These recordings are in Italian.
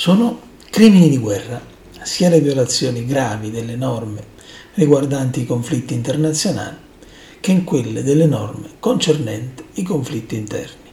sono crimini di guerra, sia le violazioni gravi delle norme riguardanti i conflitti internazionali che in quelle delle norme concernenti i conflitti interni.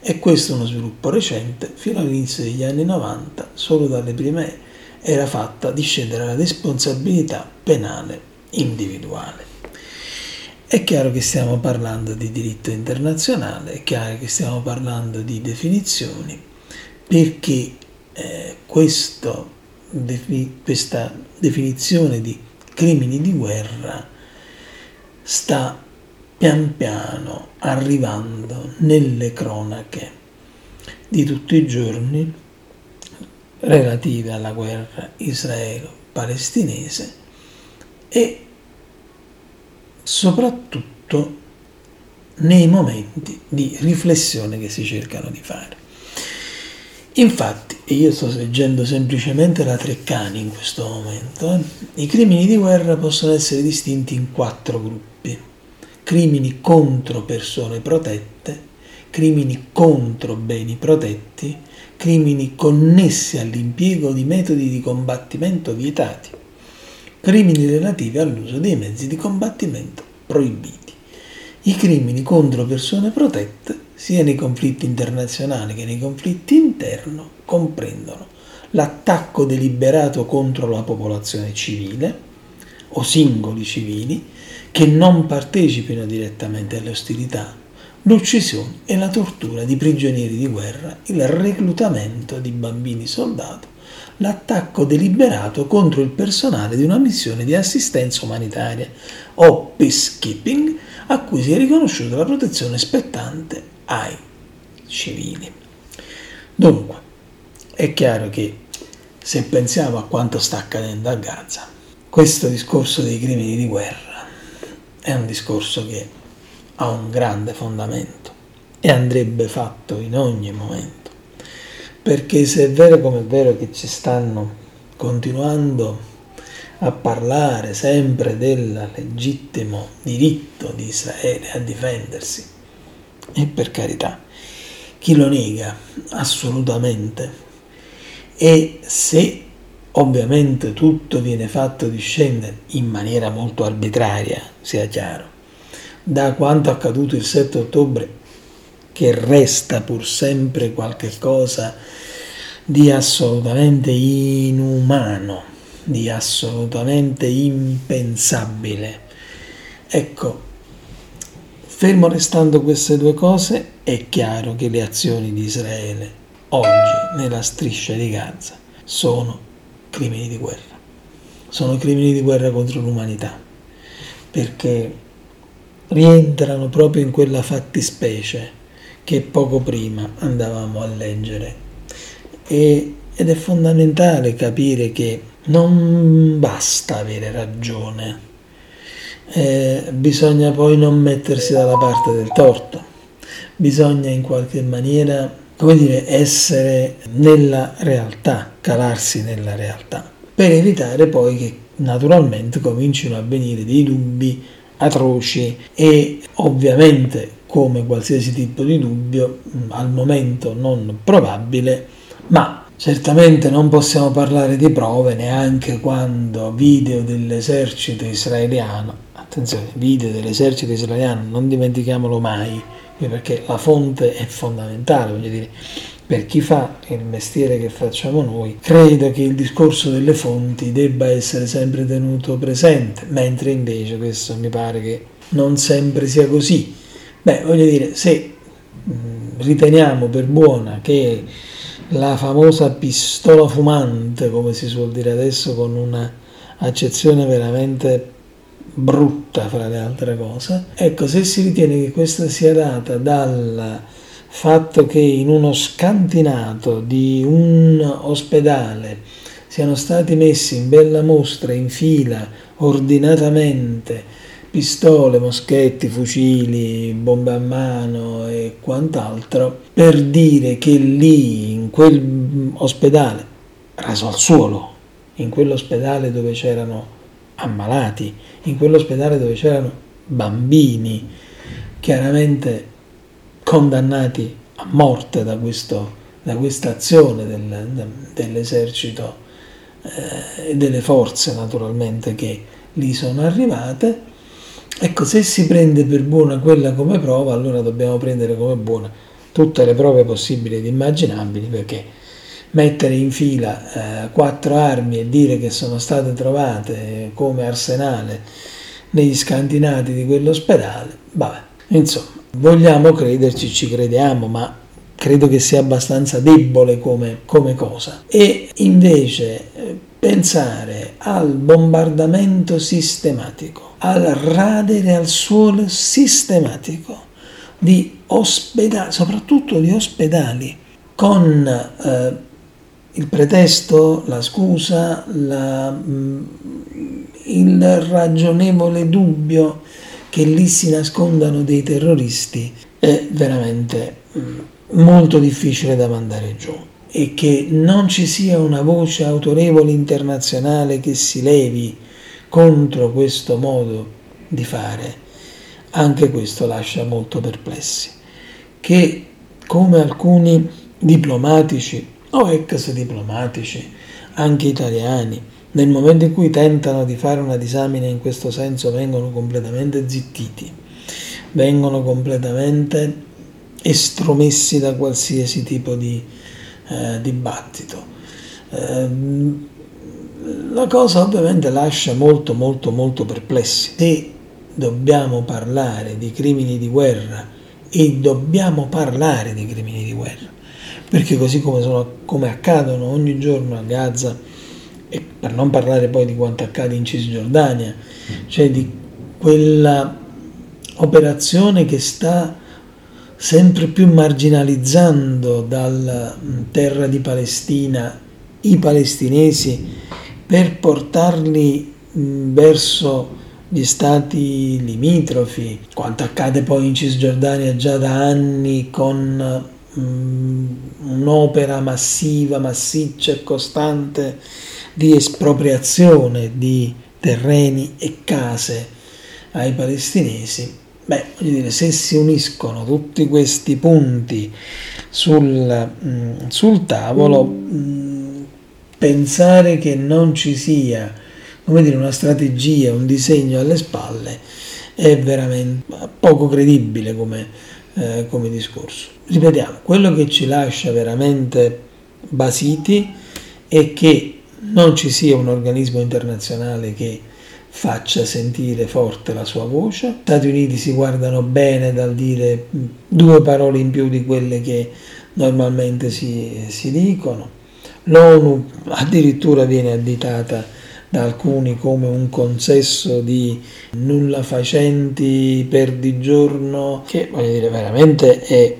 E questo è uno sviluppo recente, fino all'inizio degli anni 90, solo dalle prime era fatta discendere la responsabilità penale individuale. È chiaro che stiamo parlando di diritto internazionale, è chiaro che stiamo parlando di definizioni, perché eh, questo, questa definizione di crimini di guerra sta pian piano arrivando nelle cronache di tutti i giorni relative alla guerra israelo-palestinese e soprattutto nei momenti di riflessione che si cercano di fare. Infatti, e io sto leggendo semplicemente la Treccani in questo momento, eh, i crimini di guerra possono essere distinti in quattro gruppi. Crimini contro persone protette, crimini contro beni protetti, crimini connessi all'impiego di metodi di combattimento vietati, crimini relativi all'uso dei mezzi di combattimento proibiti. I crimini contro persone protette sia nei conflitti internazionali che nei conflitti interni, comprendono l'attacco deliberato contro la popolazione civile o singoli civili che non partecipino direttamente alle ostilità, l'uccisione e la tortura di prigionieri di guerra, il reclutamento di bambini soldato, l'attacco deliberato contro il personale di una missione di assistenza umanitaria o peacekeeping a cui si è riconosciuta la protezione spettante ai civili. Dunque, è chiaro che se pensiamo a quanto sta accadendo a Gaza, questo discorso dei crimini di guerra è un discorso che ha un grande fondamento e andrebbe fatto in ogni momento, perché se è vero come è vero che ci stanno continuando a parlare sempre del legittimo diritto di Israele a difendersi, e per carità, chi lo nega? Assolutamente. E se ovviamente tutto viene fatto discendere in maniera molto arbitraria, sia chiaro, da quanto accaduto il 7 ottobre, che resta pur sempre qualche cosa di assolutamente inumano, di assolutamente impensabile. Ecco, Fermo restando queste due cose, è chiaro che le azioni di Israele oggi nella striscia di Gaza sono crimini di guerra. Sono crimini di guerra contro l'umanità, perché rientrano proprio in quella fattispecie che poco prima andavamo a leggere. E, ed è fondamentale capire che non basta avere ragione. Eh, bisogna poi non mettersi dalla parte del torto, bisogna in qualche maniera, come dire, essere nella realtà, calarsi nella realtà, per evitare poi che naturalmente comincino a venire dei dubbi atroci e ovviamente come qualsiasi tipo di dubbio al momento non probabile, ma Certamente non possiamo parlare di prove neanche quando video dell'esercito israeliano attenzione, video dell'esercito israeliano, non dimentichiamolo mai, perché la fonte è fondamentale, voglio dire, per chi fa il mestiere che facciamo noi, credo che il discorso delle fonti debba essere sempre tenuto presente, mentre invece questo mi pare che non sempre sia così. Beh, voglio dire, se riteniamo per buona che la famosa pistola fumante, come si suol dire adesso con una accezione veramente brutta fra le altre cose. Ecco, se si ritiene che questa sia data dal fatto che in uno scantinato di un ospedale siano stati messi in bella mostra, in fila, ordinatamente, pistole, moschetti, fucili, bombe a mano e quant'altro, per dire che lì, in quell'ospedale, raso al suolo, in quell'ospedale dove c'erano ammalati, in quell'ospedale dove c'erano bambini chiaramente condannati a morte da questo da questa azione del, dell'esercito eh, e delle forze naturalmente che lì sono arrivate. Ecco, se si prende per buona quella come prova, allora dobbiamo prendere come buona tutte le prove possibili ed immaginabili perché mettere in fila eh, quattro armi e dire che sono state trovate come arsenale negli scantinati di quell'ospedale, vabbè, insomma, vogliamo crederci, ci crediamo, ma credo che sia abbastanza debole come, come cosa. E invece eh, pensare al bombardamento sistematico, al radere al suolo sistematico di ospedali, soprattutto di ospedali, con eh, il pretesto, la scusa, la, mm, il ragionevole dubbio che lì si nascondano dei terroristi è veramente mm, molto difficile da mandare giù e che non ci sia una voce autorevole internazionale che si levi contro questo modo di fare, anche questo lascia molto perplessi. Che come alcuni diplomatici o ex diplomatici, anche italiani, nel momento in cui tentano di fare una disamina in questo senso vengono completamente zittiti, vengono completamente estromessi da qualsiasi tipo di eh, dibattito. Eh, la cosa ovviamente lascia molto molto molto perplessi. Se dobbiamo parlare di crimini di guerra e dobbiamo parlare di crimini di guerra, perché così come, sono, come accadono ogni giorno a Gaza, e per non parlare poi di quanto accade in Cisgiordania, cioè di quella operazione che sta sempre più marginalizzando dalla mm, terra di Palestina i palestinesi per portarli mm, verso gli stati limitrofi, quanto accade poi in Cisgiordania già da anni con um, un'opera massiva, massiccia e costante di espropriazione di terreni e case ai palestinesi, Beh, dire, se si uniscono tutti questi punti sul, mh, mm, sul tavolo, mh, mm, pensare che non ci sia come dire, una strategia, un disegno alle spalle è veramente poco credibile come, eh, come discorso. Ripetiamo, quello che ci lascia veramente basiti è che non ci sia un organismo internazionale che faccia sentire forte la sua voce. Gli Stati Uniti si guardano bene dal dire due parole in più di quelle che normalmente si, si dicono. L'ONU addirittura viene additata da alcuni come un consesso di nulla facenti per di giorno, che voglio dire veramente è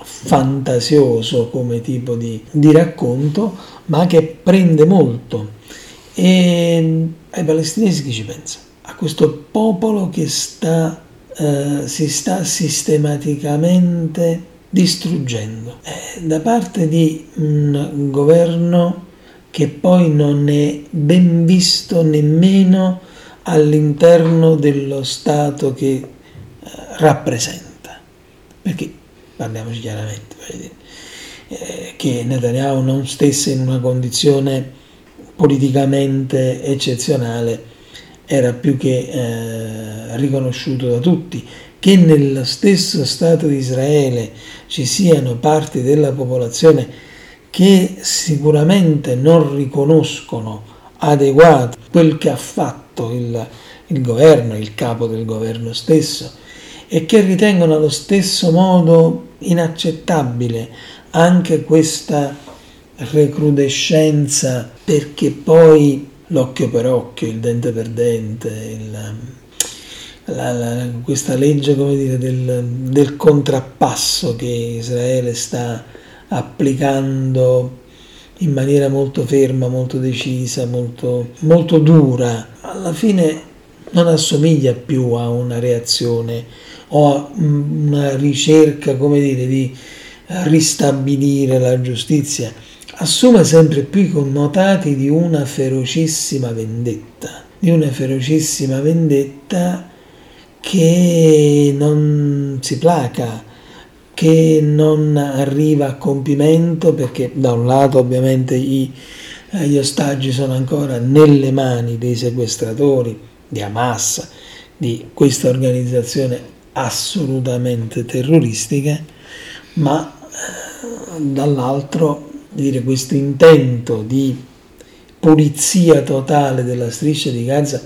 fantasioso come tipo di, di racconto, ma che prende molto. E ai palestinesi chi ci pensa? A questo popolo che sta, eh, si sta sistematicamente distruggendo eh, da parte di un governo che poi non è ben visto nemmeno all'interno dello Stato che eh, rappresenta. Perché, parliamoci chiaramente, eh, che Netanyahu non stesse in una condizione politicamente eccezionale era più che eh, riconosciuto da tutti. Che nello stesso Stato di Israele ci siano parti della popolazione che sicuramente non riconoscono adeguato quel che ha fatto il, il governo, il capo del governo stesso, e che ritengono allo stesso modo inaccettabile anche questa recrudescenza perché poi l'occhio per occhio, il dente per dente, il, la, la, questa legge dire, del, del contrappasso che Israele sta applicando in maniera molto ferma, molto decisa, molto, molto dura, alla fine non assomiglia più a una reazione o a una ricerca, come dire, di ristabilire la giustizia, assume sempre più i connotati di una ferocissima vendetta, di una ferocissima vendetta che non si placa, che non arriva a compimento perché da un lato ovviamente i, gli ostaggi sono ancora nelle mani dei sequestratori di Hamas, di questa organizzazione assolutamente terroristica, ma eh, dall'altro dire, questo intento di pulizia totale della striscia di Gaza,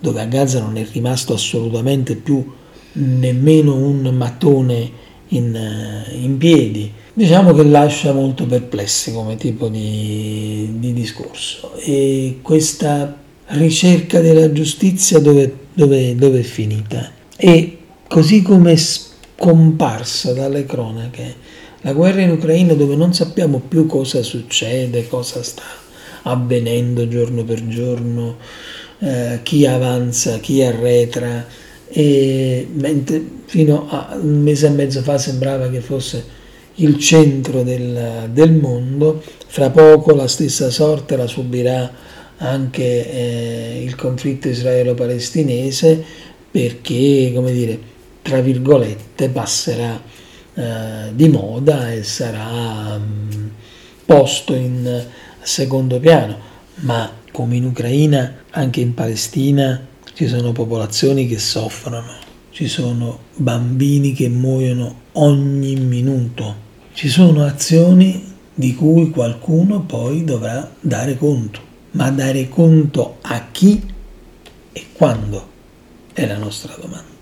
dove a Gaza non è rimasto assolutamente più nemmeno un mattone in, eh, in piedi, diciamo che lascia molto perplessi come tipo di, di discorso. E questa ricerca della giustizia dove, dove, dove è finita? E così come è scomparsa dalle cronache la guerra in Ucraina dove non sappiamo più cosa succede, cosa sta avvenendo giorno per giorno, eh, chi avanza, chi arretra, e mentre fino a un mese e mezzo fa sembrava che fosse il centro del, del mondo, fra poco la stessa sorte la subirà anche eh, il conflitto israelo-palestinese perché, come dire, tra virgolette, passerà eh, di moda e sarà mm, posto in secondo piano, ma come in Ucraina, anche in Palestina ci sono popolazioni che soffrono, ci sono bambini che muoiono ogni minuto, ci sono azioni di cui qualcuno poi dovrà dare conto, ma dare conto a chi e quando? È la nostra domanda.